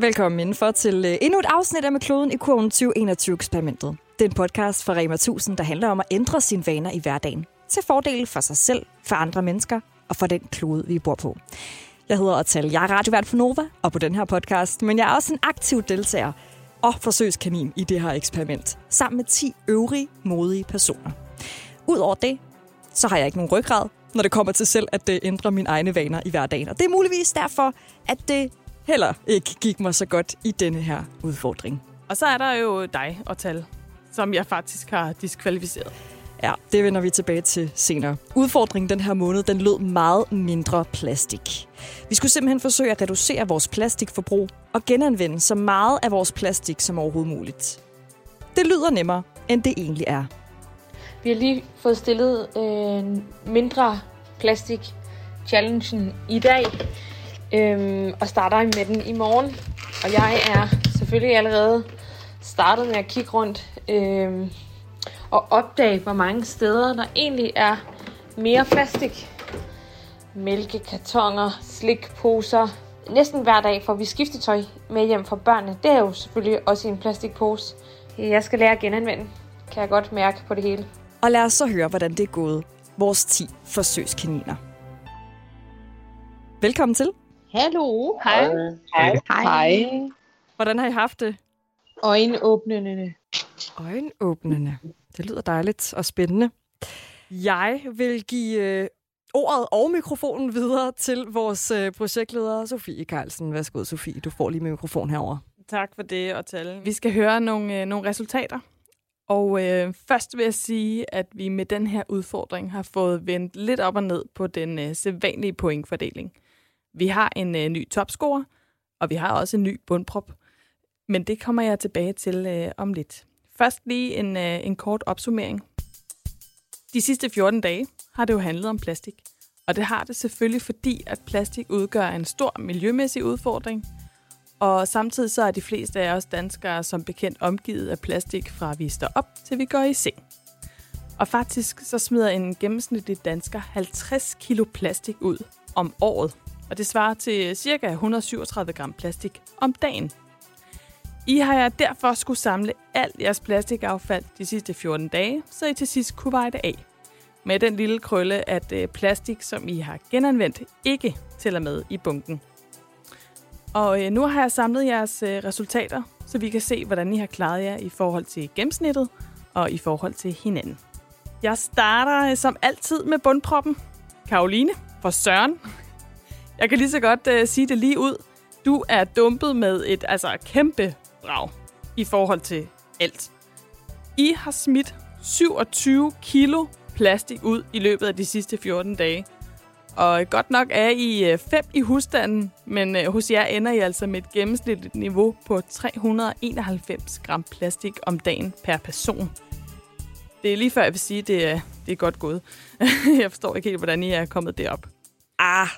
Velkommen indenfor til øh, endnu et afsnit af Med Kloden i Kurven 2021-eksperimentet. Det er en podcast fra Rema 1000, der handler om at ændre sine vaner i hverdagen. Til fordel for sig selv, for andre mennesker og for den klode, vi bor på. Jeg hedder Atal, jeg er radiovært for Nova og på den her podcast, men jeg er også en aktiv deltager og forsøgskanin i det her eksperiment, sammen med 10 øvrige modige personer. Udover det, så har jeg ikke nogen ryggrad, når det kommer til selv at øh, ændre mine egne vaner i hverdagen. Og det er muligvis derfor, at det heller ikke gik mig så godt i denne her udfordring. Og så er der jo dig og tal, som jeg faktisk har diskvalificeret. Ja, det vender vi tilbage til senere. Udfordringen den her måned, den lød meget mindre plastik. Vi skulle simpelthen forsøge at reducere vores plastikforbrug og genanvende så meget af vores plastik som overhovedet muligt. Det lyder nemmere, end det egentlig er. Vi har lige fået stillet øh, mindre plastik challengen i dag, øh, og starter med den i morgen. Og jeg er selvfølgelig allerede startet med at kigge rundt øhm, og opdage, hvor mange steder der egentlig er mere plastik. Mælkekartoner, slikposer. Næsten hver dag får vi skiftetøj med hjem fra børnene. Det er jo selvfølgelig også i en plastikpose. Jeg skal lære at genanvende, kan jeg godt mærke på det hele. Og lad os så høre, hvordan det er gået vores 10 forsøgskaniner. Velkommen til. Hallo. Hej. Hej. Hej. Hvordan har I haft det? Øjenåbnende. Øjenåbnende. Det lyder dejligt og spændende. Jeg vil give øh, ordet og mikrofonen videre til vores øh, projektleder, Sofie Carlsen. Værsgo, Sofie. Du får lige med mikrofon herover. Tak for det, og tal. Vi skal høre nogle, øh, nogle resultater. Og øh, først vil jeg sige, at vi med den her udfordring har fået vendt lidt op og ned på den øh, sædvanlige pointfordeling. Vi har en øh, ny topscorer, og vi har også en ny bundprop. Men det kommer jeg tilbage til øh, om lidt. Først lige en, øh, en kort opsummering. De sidste 14 dage har det jo handlet om plastik. Og det har det selvfølgelig, fordi at plastik udgør en stor miljømæssig udfordring. Og samtidig så er de fleste af os danskere som bekendt omgivet af plastik fra vi står op til vi går i seng. Og faktisk så smider en gennemsnitlig dansker 50 kilo plastik ud om året. Og det svarer til ca. 137 gram plastik om dagen. I har jeg derfor skulle samle alt jeres plastikaffald de sidste 14 dage, så I til sidst kunne veje det af. Med den lille krølle, at øh, plastik, som I har genanvendt, ikke tæller med i bunken. Og øh, nu har jeg samlet jeres øh, resultater, så vi kan se, hvordan I har klaret jer i forhold til gennemsnittet og i forhold til hinanden. Jeg starter som altid med bundproppen. Karoline for Søren. Jeg kan lige så godt uh, sige det lige ud. Du er dumpet med et altså kæmpe brag i forhold til alt. I har smidt 27 kilo plastik ud i løbet af de sidste 14 dage. Og øh, godt nok er I øh, fem i husstanden, men hos jer ender I altså med et gennemsnitligt niveau på 391 gram plastik om dagen per person. Det er lige før, jeg vil sige, at det er, det er godt gået. jeg forstår ikke helt, hvordan I er kommet derop. Ah,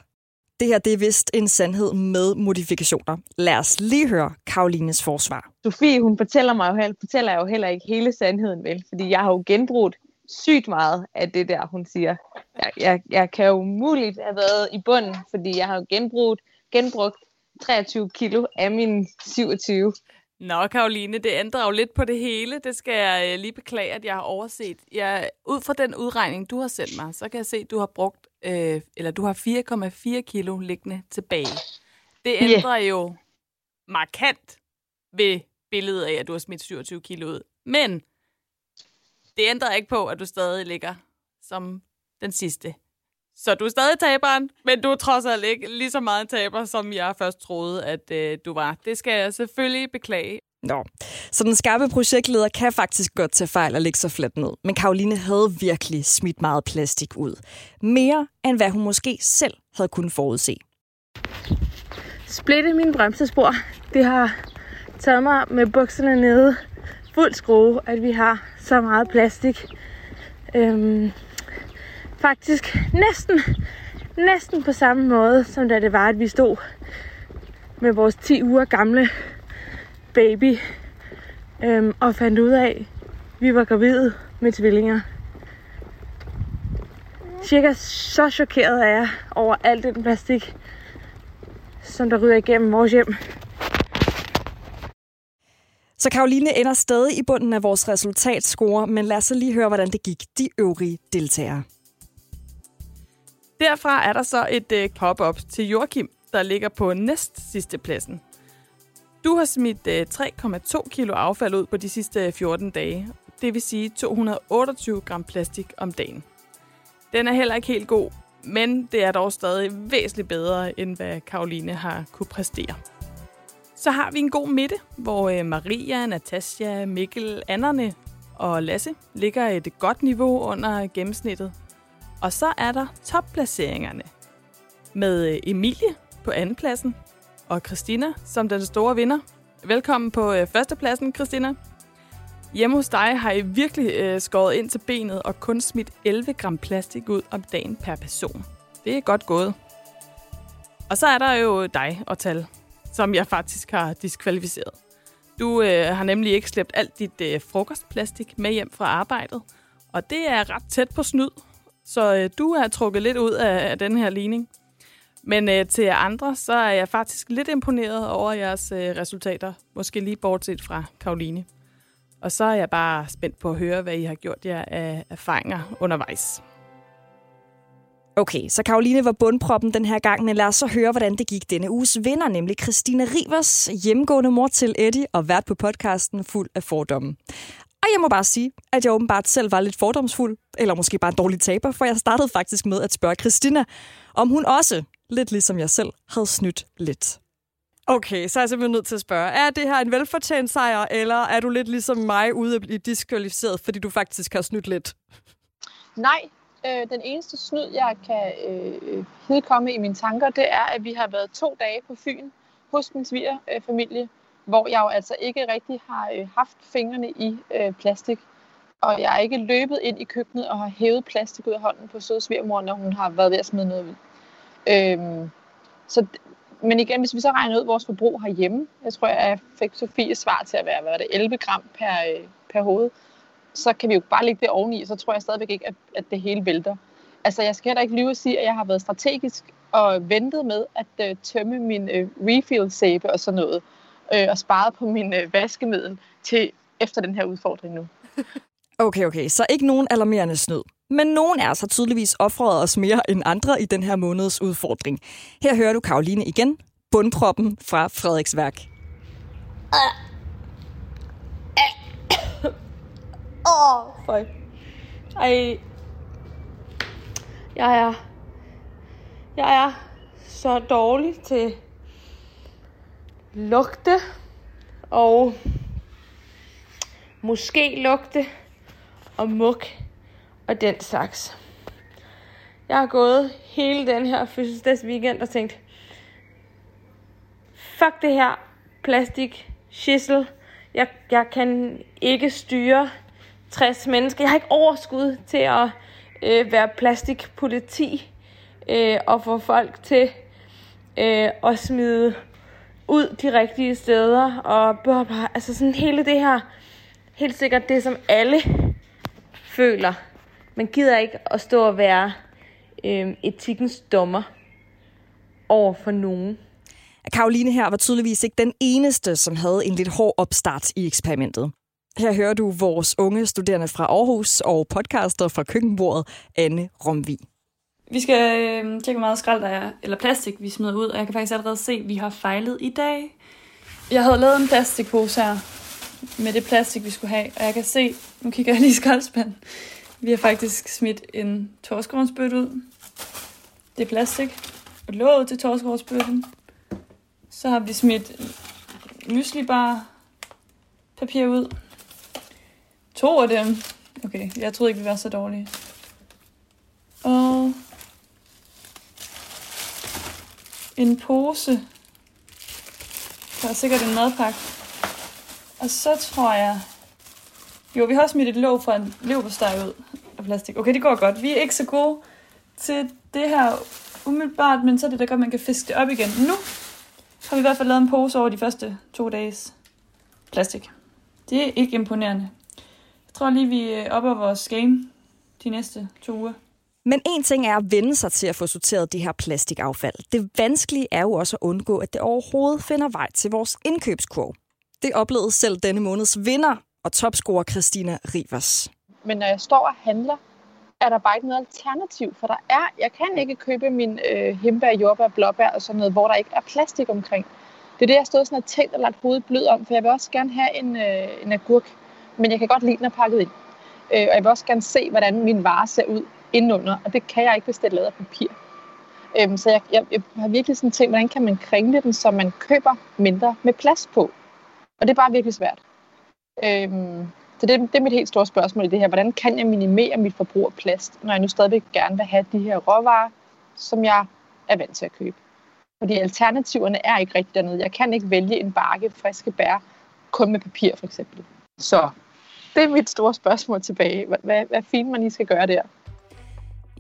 det her det er vist en sandhed med modifikationer. Lad os lige høre Karolines forsvar. Sofie, hun fortæller mig jo, heller, fortæller jo heller ikke hele sandheden, vel? Fordi jeg har jo genbrugt sygt meget af det der, hun siger. Jeg, jeg, jeg kan jo umuligt have været i bunden, fordi jeg har jo genbrugt, genbrugt 23 kilo af mine 27. Nå, Karoline, det ændrer jo lidt på det hele. Det skal jeg lige beklage, at jeg har overset. Jeg, ud fra den udregning, du har sendt mig, så kan jeg se, at du har brugt, øh, eller du har 4,4 kilo liggende tilbage. Det ændrer yeah. jo markant ved billedet af, at du har smidt 27 kilo ud. Men det ændrer ikke på, at du stadig ligger som den sidste. Så du er stadig taberen, men du er trods alt ikke lige så meget taber, som jeg først troede, at øh, du var. Det skal jeg selvfølgelig beklage. Nå, så den skarpe projektleder kan faktisk godt tage fejl og lægge sig fladt ned. Men Karoline havde virkelig smidt meget plastik ud. Mere end hvad hun måske selv havde kunnet forudse. Splitte min bremsespor. Det har taget mig med bukserne nede fuld skrue, at vi har så meget plastik. Øhm, faktisk næsten, næsten på samme måde, som da det var, at vi stod med vores 10 uger gamle baby øhm, og fandt ud af, at vi var gravide med tvillinger. Cirka så chokeret er jeg over alt den plastik, som der ryger igennem vores hjem. Så Karoline ender stadig i bunden af vores resultatscore, men lad os så lige høre, hvordan det gik de øvrige deltagere. Derfra er der så et øh, pop-up til Joachim, der ligger på næst sidste pladsen. Du har smidt øh, 3,2 kilo affald ud på de sidste øh, 14 dage. Det vil sige 228 gram plastik om dagen. Den er heller ikke helt god, men det er dog stadig væsentligt bedre, end hvad Karoline har kunne præstere. Så har vi en god midte, hvor øh, Maria, Natasja, Mikkel, Annerne og Lasse ligger et godt niveau under gennemsnittet. Og så er der topplaceringerne med øh, Emilie på andenpladsen og Christina som den store vinder. Velkommen på øh, førstepladsen, Christina. Hjemme hos dig har I virkelig øh, skåret ind til benet og kun smidt 11 gram plastik ud om dagen per person. Det er godt gået. Og så er der jo dig og tal, som jeg faktisk har diskvalificeret. Du øh, har nemlig ikke slæbt alt dit øh, frokostplastik med hjem fra arbejdet, og det er ret tæt på snyd, så øh, du er trukket lidt ud af, af den her ligning. Men øh, til jer andre, så er jeg faktisk lidt imponeret over jeres øh, resultater, måske lige bortset fra Karoline. Og så er jeg bare spændt på at høre, hvad I har gjort jer af erfaringer undervejs. Okay, så Karoline var bundproppen den her gang, men lad os så høre, hvordan det gik denne uges vinder, nemlig Christina Rivers, hjemgående mor til Eddie og vært på podcasten Fuld af fordomme. Og jeg må bare sige, at jeg åbenbart selv var lidt fordomsfuld, eller måske bare en dårlig taber, for jeg startede faktisk med at spørge Christina, om hun også, lidt ligesom jeg selv, havde snydt lidt. Okay, så er jeg simpelthen nødt til at spørge, er det her en velfortjent sejr, eller er du lidt ligesom mig ude at blive diskvalificeret, fordi du faktisk har snydt lidt? Nej, øh, den eneste snyd, jeg kan øh, hedkomme i mine tanker, det er, at vi har været to dage på Fyn hos min svigerfamilie, hvor jeg jo altså ikke rigtig har øh, haft fingrene i øh, plastik. Og jeg er ikke løbet ind i køkkenet og har hævet plastik ud af hånden på søde svigermor, når hun har været ved at smide noget ud. Øhm, så, men igen, hvis vi så regner ud vores forbrug herhjemme, jeg tror, jeg fik Sofies svar til at være, hvad var det, 11 gram per, øh, per hoved, så kan vi jo bare lægge det oveni, så tror jeg stadigvæk ikke, at, at det hele vælter. Altså, jeg skal heller ikke lyve at sige, at jeg har været strategisk og ventet med at øh, tømme min øh, refill-sæbe og sådan noget, øh, og sparet på min øh, vaskemiddel til efter den her udfordring nu. Okay, okay, så ikke nogen alarmerende snyd. Men nogen er altså tydeligvis offret os mere end andre i den her måneds udfordring. Her hører du Karoline igen, bundproppen fra Frederiksværk. Åh, oh, for. Ej. Jeg er... Jeg er så dårlig til lugte og måske lugte og muk og den slags. Jeg har gået hele den her fødselsdags weekend og tænkt, fuck det her plastik, schissel. Jeg, jeg kan ikke styre 60 mennesker. Jeg har ikke overskud til at øh, være plastikpoliti øh, og få folk til øh, at smide ud de rigtige steder. Og bare, altså sådan hele det her, helt sikkert det, som alle føler. Man gider ikke at stå og være øh, etikkens dommer over for nogen. Karoline her var tydeligvis ikke den eneste, som havde en lidt hård opstart i eksperimentet. Her hører du vores unge studerende fra Aarhus og podcaster fra køkkenbordet, Anne Romvi. Vi skal øh, tjekke, hvor meget skrald der er, eller plastik, vi smider ud, og jeg kan faktisk allerede se, at vi har fejlet i dag. Jeg havde lavet en plastikpose her, med det plastik, vi skulle have, og jeg kan se, nu kigger jeg lige i skraldespanden, vi har faktisk smidt en torskovnsbøtte ud. Det er plastik. Og låget til torskovnsbøtten. Så har vi smidt myslibar papir ud. To af dem. Okay, jeg troede ikke, vi var så dårlige. Og en pose. Der er sikkert en madpakke. Og så tror jeg... Jo, vi har også smidt et låg fra en leverpostej ud af plastik. Okay, det går godt. Vi er ikke så gode til det her umiddelbart, men så er det da godt, man kan fiske det op igen. Nu har vi i hvert fald lavet en pose over de første to dages plastik. Det er ikke imponerende. Jeg tror lige, vi er oppe af vores game de næste to uger. Men en ting er at vende sig til at få sorteret det her plastikaffald. Det vanskelige er jo også at undgå, at det overhovedet finder vej til vores indkøbskurv. Det oplevede selv denne måneds vinder og topscorer Christina Rivers. Men når jeg står og handler, er der bare ikke noget alternativ, for der er, jeg kan ikke købe min øh, hembær, jordbær, blåbær og sådan noget, hvor der ikke er plastik omkring. Det er det, jeg stod sådan og tænkt og lagt hovedet blød om, for jeg vil også gerne have en, øh, en agurk, men jeg kan godt lide den er pakket ind. Øh, og jeg vil også gerne se, hvordan min vare ser ud indenunder, og det kan jeg ikke, hvis det er lavet af papir. Øhm, så jeg, jeg, jeg har virkelig sådan tænkt, hvordan kan man kringle den, så man køber mindre med plast på. Og det er bare virkelig svært. Øhm, så det, det er mit helt store spørgsmål i det her. Hvordan kan jeg minimere mit forbrug af plast, når jeg nu stadigvæk gerne vil have de her råvarer, som jeg er vant til at købe? Fordi alternativerne er ikke rigtig dernede. Jeg kan ikke vælge en bakke friske bær kun med papir for eksempel. Så det er mit store spørgsmål tilbage. Hvad, hvad, hvad fint man lige skal gøre der.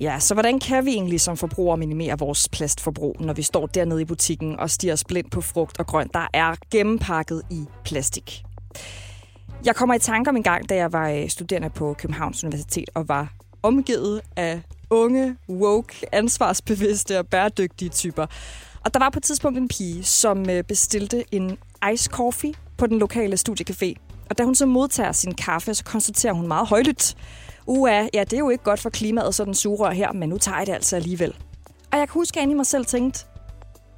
Ja, så hvordan kan vi egentlig som forbrugere minimere vores plastforbrug, når vi står dernede i butikken og stiger os blind på frugt og grønt, der er gennempakket i plastik? Jeg kommer i tanke om en gang, da jeg var øh, studerende på Københavns Universitet og var omgivet af unge, woke, ansvarsbevidste og bæredygtige typer. Og der var på et tidspunkt en pige, som øh, bestilte en ice coffee på den lokale studiecafé. Og da hun så modtager sin kaffe, så konstaterer hun meget højlydt, Uha, ja, det er jo ikke godt for klimaet, sådan en sugerør her, men nu tager jeg det altså alligevel. Og jeg kan huske, at jeg i mig selv tænkte,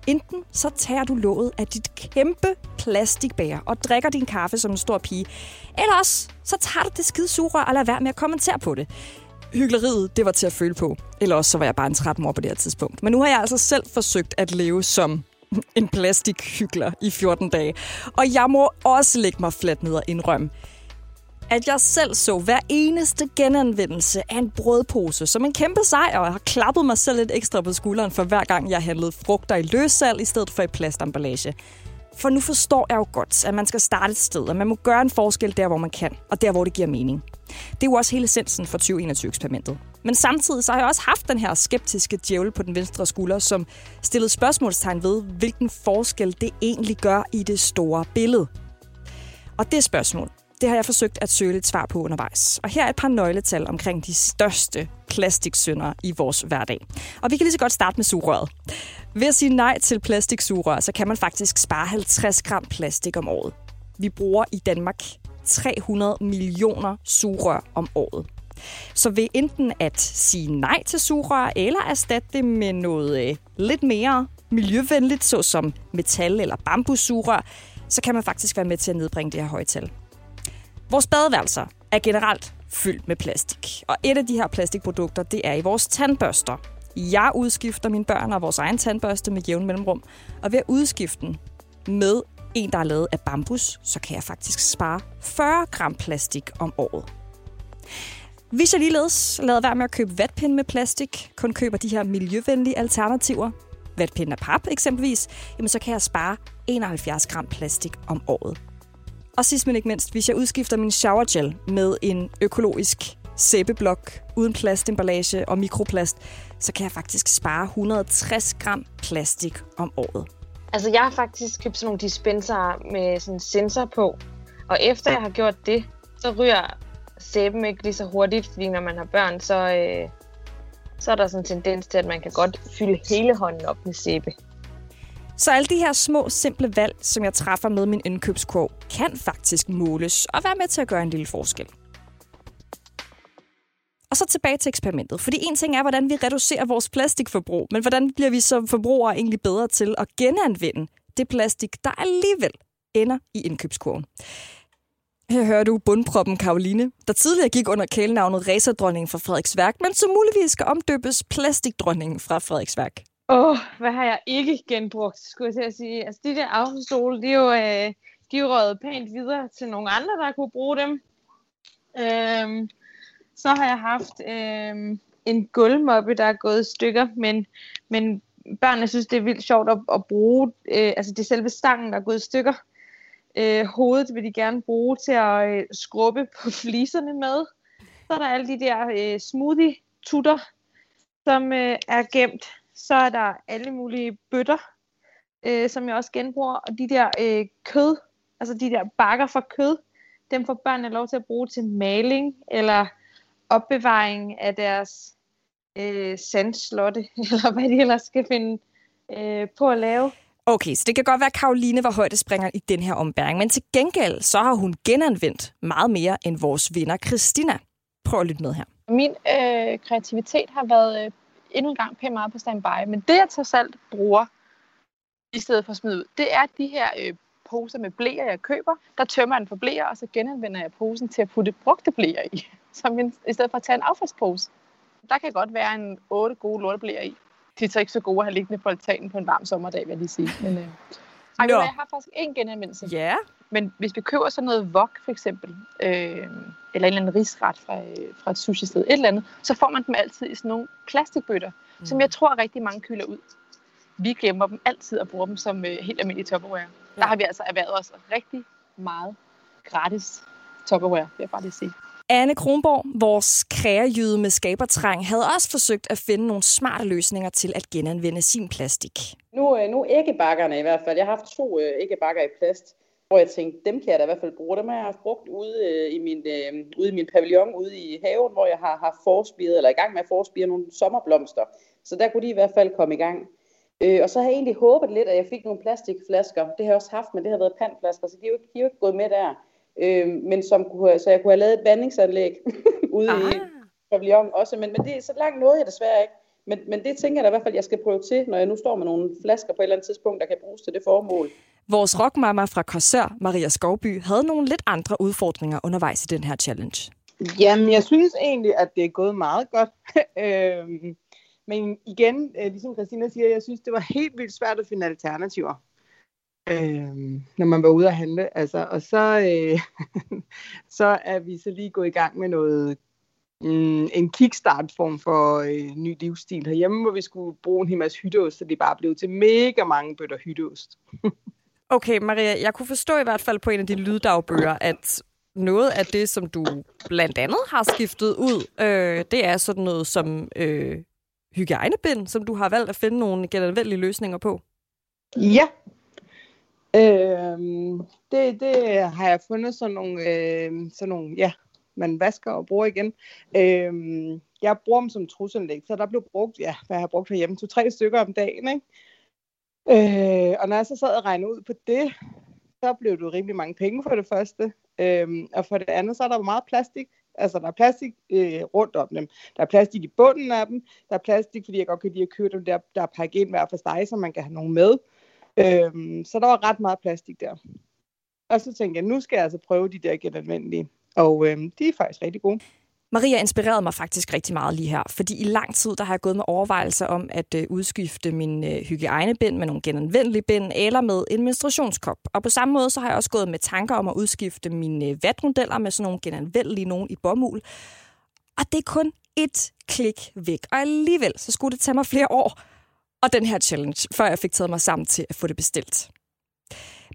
enten så tager du låget af dit kæmpe plastikbær og drikker din kaffe som en stor pige, eller også så tager du det skide sugerør og lader være med at kommentere på det. Hygleriet, det var til at føle på. Eller også så var jeg bare en 13 år på det her tidspunkt. Men nu har jeg altså selv forsøgt at leve som en plastikhygler i 14 dage. Og jeg må også lægge mig fladt ned og indrømme, at jeg selv så hver eneste genanvendelse af en brødpose som en kæmpe sejr, og har klappet mig selv lidt ekstra på skulderen for hver gang, jeg handlede frugter i løssalg i stedet for i plastemballage. For nu forstår jeg jo godt, at man skal starte et sted, og man må gøre en forskel der, hvor man kan, og der, hvor det giver mening. Det er jo også hele essensen for 2021-eksperimentet. Men samtidig så har jeg også haft den her skeptiske djævel på den venstre skulder, som stillede spørgsmålstegn ved, hvilken forskel det egentlig gør i det store billede. Og det spørgsmål, det har jeg forsøgt at søge lidt svar på undervejs. Og her er et par nøgletal omkring de største plastiksynder i vores hverdag. Og vi kan lige så godt starte med sugerøret. Ved at sige nej til plastiksugerør, så kan man faktisk spare 50 gram plastik om året. Vi bruger i Danmark 300 millioner sugerør om året. Så ved enten at sige nej til sugerør, eller erstatte det med noget øh, lidt mere miljøvenligt, såsom metal- eller bambussugerør, så kan man faktisk være med til at nedbringe det her høje tal. Vores badeværelser er generelt fyldt med plastik. Og et af de her plastikprodukter, det er i vores tandbørster. Jeg udskifter mine børn og vores egen tandbørste med jævn mellemrum. Og ved at udskifte den med en, der er lavet af bambus, så kan jeg faktisk spare 40 gram plastik om året. Hvis jeg ligeledes lader være med at købe vatpinde med plastik, kun køber de her miljøvenlige alternativer, vatpinde af pap eksempelvis, jamen så kan jeg spare 71 gram plastik om året. Og sidst men ikke mindst, hvis jeg udskifter min showergel med en økologisk sæbeblok uden plastemballage og mikroplast, så kan jeg faktisk spare 160 gram plastik om året. Altså, jeg har faktisk købt sådan nogle dispenser med sådan en sensor på. Og efter jeg har gjort det, så ryger sæben ikke lige så hurtigt, fordi når man har børn, så, øh, så er der sådan en tendens til, at man kan godt fylde hele hånden op med sæbe. Så alle de her små, simple valg, som jeg træffer med min indkøbskurv, kan faktisk måles og være med til at gøre en lille forskel. Og så tilbage til eksperimentet. Fordi en ting er, hvordan vi reducerer vores plastikforbrug, men hvordan bliver vi som forbrugere egentlig bedre til at genanvende det plastik, der alligevel ender i indkøbskurven. Her hører du bundproppen Karoline, der tidligere gik under kælenavnet racerdronningen fra Frederiksværk, men som muligvis skal omdøbes plastikdronningen fra Frederiksværk. Åh, oh, hvad har jeg ikke genbrugt, skulle jeg til at sige. Altså, de der affaldsstole, de er jo, øh, de er røget pænt videre til nogle andre, der kunne bruge dem. Øhm, så har jeg haft øhm, en gulvmoppe, der er gået i stykker, men, men børnene synes, det er vildt sjovt at, at bruge. Øh, altså, det er selve stangen, der er gået i stykker. Øh, hovedet vil de gerne bruge til at øh, skrubbe på fliserne med. Så er der alle de der øh, smoothie-tutter, som øh, er gemt så er der alle mulige bøtter, øh, som jeg også genbruger. Og de der øh, kød, altså de der bakker for kød, dem får børnene lov til at bruge til maling eller opbevaring af deres øh, sandslotte, eller hvad de ellers skal finde øh, på at lave. Okay, så det kan godt være, at Karoline var højdespringer i den her ombæring, men til gengæld så har hun genanvendt meget mere end vores vinder Christina. Prøv at lytte med her. Min øh, kreativitet har været øh, endnu en gang pænt meget på standby, men det jeg til alt bruger i stedet for at smide ud, det er de her øh, poser med blæer, jeg køber. Der tømmer jeg den for blæer, og så genanvender jeg posen til at putte brugte blæer i, som en, i stedet for at tage en affaldspose. Der kan godt være en otte gode lorteblæer i. De er så ikke så gode at have liggende på altanen på en varm sommerdag, vil jeg lige sige. Men, øh, ej, Nå. jeg har faktisk en genanvendelse. Ja. Men hvis vi køber sådan noget wok for eksempel, øh, eller en eller anden risret fra, øh, fra et sushi-sted, et eller andet, så får man dem altid i sådan nogle plastikbøtter, mm. som jeg tror rigtig mange kylder ud. Vi glemmer dem altid og bruger dem som øh, helt almindelige Tupperware. Ja. Der har vi altså erhvervet os rigtig meget gratis Tupperware, vil jeg bare lige sige. Anne Kronborg, vores krægerjyde med skabertræng, havde også forsøgt at finde nogle smarte løsninger til at genanvende sin plastik. Nu, øh, nu æggebakkerne i hvert fald. Jeg har haft to øh, æggebakker i plast, hvor jeg tænkte, dem kan jeg da i hvert fald bruge. Dem har jeg haft brugt ude, øh, i, min, øh, ude i min pavillon, ude i haven, hvor jeg har haft forspiret, eller i gang med at forspire nogle sommerblomster. Så der kunne de i hvert fald komme i gang. Øh, og så har jeg egentlig håbet lidt, at jeg fik nogle plastikflasker. Det har jeg også haft, men det har været pantflasker, så de er jo ikke, de er jo ikke gået med der. Øh, men som kunne, så jeg kunne have lavet et vandingsanlæg ude Aha. i pavillon også. Men, men det er så langt noget jeg desværre ikke. Men, men det tænker jeg da i hvert fald, jeg skal prøve til, når jeg nu står med nogle flasker på et eller andet tidspunkt, der kan bruges til det formål. Vores rockmamma fra Korsør, Maria Skovby, havde nogle lidt andre udfordringer undervejs i den her challenge. Jamen, jeg synes egentlig, at det er gået meget godt. øhm, men igen, øh, ligesom Christina siger, jeg synes, det var helt vildt svært at finde alternativer. Øhm, når man var ude at handle. Altså, og så, øh, så er vi så lige gået i gang med noget mm, en kickstart-form for øh, ny livsstil herhjemme, hvor vi skulle bruge en hel masse hytteost, så det bare blev til mega mange bøtter hytteost. Okay, Maria, jeg kunne forstå i hvert fald på en af dine lyddagbøger, at noget af det, som du blandt andet har skiftet ud, øh, det er sådan noget som øh, hygiejnebind, som du har valgt at finde nogle genanvendelige løsninger på. Ja. Øhm, det, det har jeg fundet sådan nogle, øh, sådan nogle, ja, man vasker og bruger igen. Øhm, jeg bruger dem som trusanlæg, så der blev brugt, ja, hvad jeg har brugt herhjemme, to-tre stykker om dagen, ikke? Øh, og når jeg så sad og regnede ud på det, så blev det rimelig mange penge for det første. Øhm, og for det andet, så er der meget plastik. Altså, der er plastik øh, rundt om dem. Der er plastik i bunden af dem. Der er plastik, fordi jeg godt kan lide at købe dem der, der er pakket ind hver for sig, så man kan have nogen med. Øhm, så der var ret meget plastik der. Og så tænkte jeg, nu skal jeg altså prøve de der genanvendelige. Og øh, de er faktisk rigtig gode. Maria inspirerede mig faktisk rigtig meget lige her, fordi i lang tid der har jeg gået med overvejelser om at øh, udskifte min øh, hygiejnebind med nogle genanvendelige bind eller med en menstruationskop. Og på samme måde så har jeg også gået med tanker om at udskifte mine øh, vatrundeller med sådan nogle genanvendelige nogen i bomuld. Og det er kun et klik væk. Og alligevel så skulle det tage mig flere år og den her challenge, før jeg fik taget mig sammen til at få det bestilt.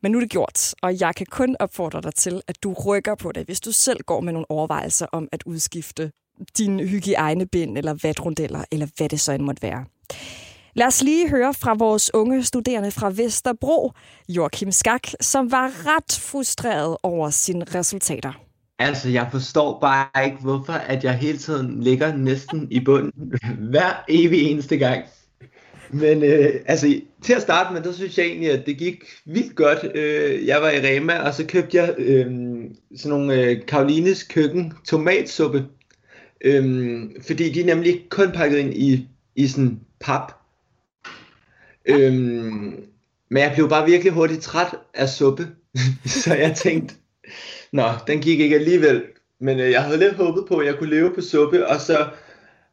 Men nu er det gjort, og jeg kan kun opfordre dig til, at du rykker på det, hvis du selv går med nogle overvejelser om at udskifte din hygiejnebind eller vatrundeller, eller hvad det så end måtte være. Lad os lige høre fra vores unge studerende fra Vesterbro, Joachim Skak, som var ret frustreret over sine resultater. Altså, jeg forstår bare ikke, hvorfor at jeg hele tiden ligger næsten i bunden hver evig eneste gang. Men øh, altså, til at starte med, der synes jeg egentlig, at det gik vildt godt. Øh, jeg var i Rema, og så købte jeg øh, sådan nogle øh, Karolines køkken tomatsuppe. Øh, fordi de er nemlig kun pakket ind i, i sådan pap. Øh, men jeg blev bare virkelig hurtigt træt af suppe. så jeg tænkte, nå, den gik ikke alligevel. Men øh, jeg havde lidt håbet på, at jeg kunne leve på suppe, og så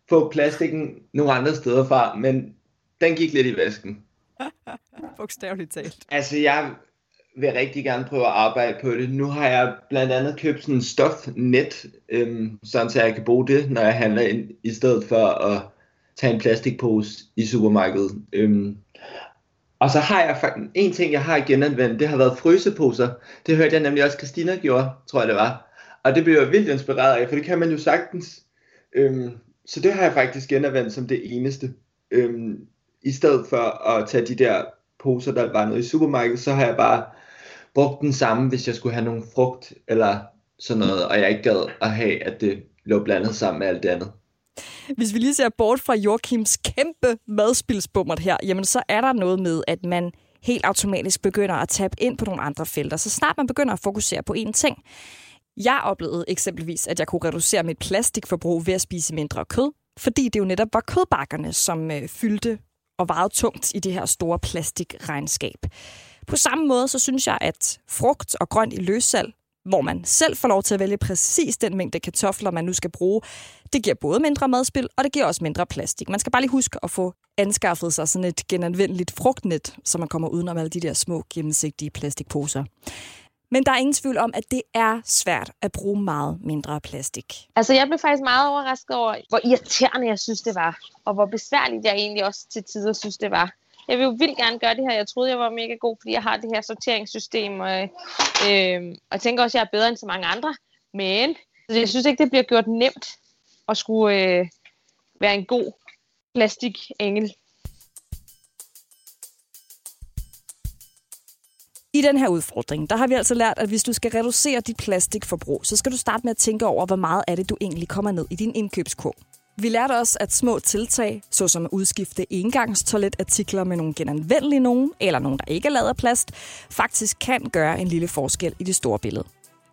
få plastikken nogle andre steder fra. Men den gik lidt i vasken. Bogstaveligt talt. Altså, jeg vil rigtig gerne prøve at arbejde på det. Nu har jeg blandt andet købt sådan en stofnet, øhm, sådan så jeg kan bruge det, når jeg handler ind, i stedet for at tage en plastikpose i supermarkedet. Øhm, og så har jeg faktisk en ting, jeg har genanvendt, det har været fryseposer. Det hørte jeg nemlig også, Christina gjorde, tror jeg det var. Og det blev jeg vildt inspireret af, for det kan man jo sagtens. Øhm, så det har jeg faktisk genanvendt som det eneste. Øhm, i stedet for at tage de der poser, der var nede i supermarkedet, så har jeg bare brugt den samme, hvis jeg skulle have nogle frugt eller sådan noget, og jeg ikke gad at have, at det lå blandet sammen med alt det andet. Hvis vi lige ser bort fra Joachims kæmpe madspilsbummert her, jamen så er der noget med, at man helt automatisk begynder at tabe ind på nogle andre felter, så snart man begynder at fokusere på én ting. Jeg oplevede eksempelvis, at jeg kunne reducere mit plastikforbrug ved at spise mindre kød, fordi det jo netop var kødbakkerne, som øh, fyldte og vejet tungt i det her store plastikregnskab. På samme måde, så synes jeg, at frugt og grønt i løssalg, hvor man selv får lov til at vælge præcis den mængde kartofler, man nu skal bruge, det giver både mindre madspil, og det giver også mindre plastik. Man skal bare lige huske at få anskaffet sig sådan et genanvendeligt frugtnet, så man kommer udenom alle de der små gennemsigtige plastikposer. Men der er ingen tvivl om, at det er svært at bruge meget mindre plastik. Altså, jeg blev faktisk meget overrasket over, hvor irriterende jeg synes, det var. Og hvor besværligt jeg egentlig også til tider synes, det var. Jeg vil jo vildt gerne gøre det her. Jeg troede, jeg var mega god, fordi jeg har det her sorteringssystem. Og, øh, og jeg tænker også, at jeg er bedre end så mange andre. Men jeg synes ikke, det bliver gjort nemt at skulle øh, være en god plastikengel. I den her udfordring, der har vi altså lært, at hvis du skal reducere dit plastikforbrug, så skal du starte med at tænke over, hvor meget er det, du egentlig kommer ned i din indkøbskurv. Vi lærte også, at små tiltag, såsom at udskifte engangstoiletartikler med nogle genanvendelige nogen, eller nogen, der ikke er lavet af plast, faktisk kan gøre en lille forskel i det store billede.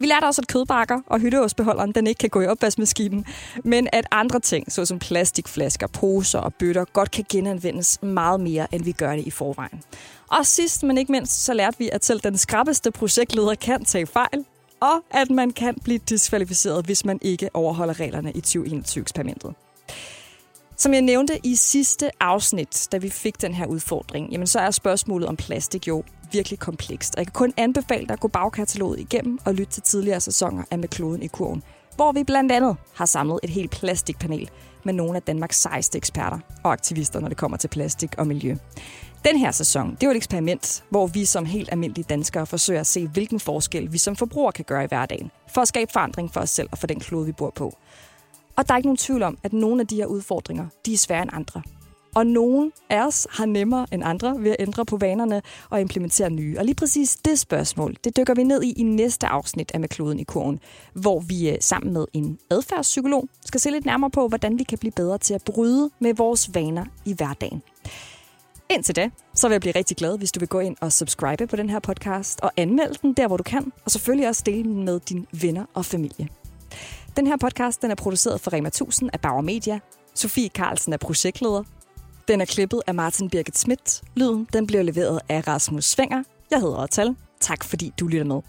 Vi lærte også, at kødbakker og hytteåsbeholderen den ikke kan gå i opvaskemaskinen, men at andre ting, såsom plastikflasker, poser og bøtter, godt kan genanvendes meget mere, end vi gør det i forvejen. Og sidst, men ikke mindst, så lærte vi, at selv den skrappeste projektleder kan tage fejl, og at man kan blive diskvalificeret, hvis man ikke overholder reglerne i 2021-eksperimentet. Som jeg nævnte i sidste afsnit, da vi fik den her udfordring, jamen så er spørgsmålet om plastik jo virkelig komplekst. Og jeg kan kun anbefale dig at gå bagkataloget igennem og lytte til tidligere sæsoner af Med kloden i kurven, hvor vi blandt andet har samlet et helt plastikpanel med nogle af Danmarks sejeste eksperter og aktivister, når det kommer til plastik og miljø. Den her sæson, det er et eksperiment, hvor vi som helt almindelige danskere forsøger at se, hvilken forskel vi som forbrugere kan gøre i hverdagen, for at skabe forandring for os selv og for den klode, vi bor på. Og der er ikke nogen tvivl om, at nogle af de her udfordringer, de er svære end andre. Og nogen af os har nemmere end andre ved at ændre på vanerne og implementere nye. Og lige præcis det spørgsmål, det dykker vi ned i i næste afsnit af Med kloden i kurven, hvor vi øh, sammen med en adfærdspsykolog skal se lidt nærmere på, hvordan vi kan blive bedre til at bryde med vores vaner i hverdagen. Indtil da, så vil jeg blive rigtig glad, hvis du vil gå ind og subscribe på den her podcast og anmelde den der, hvor du kan, og selvfølgelig også dele den med dine venner og familie. Den her podcast den er produceret for Rema 1000 af Bauer Media. Sofie Carlsen er projektleder. Den er klippet af Martin Birgit Schmidt. Lyden den bliver leveret af Rasmus Svinger. Jeg hedder Otal. Tak fordi du lytter med.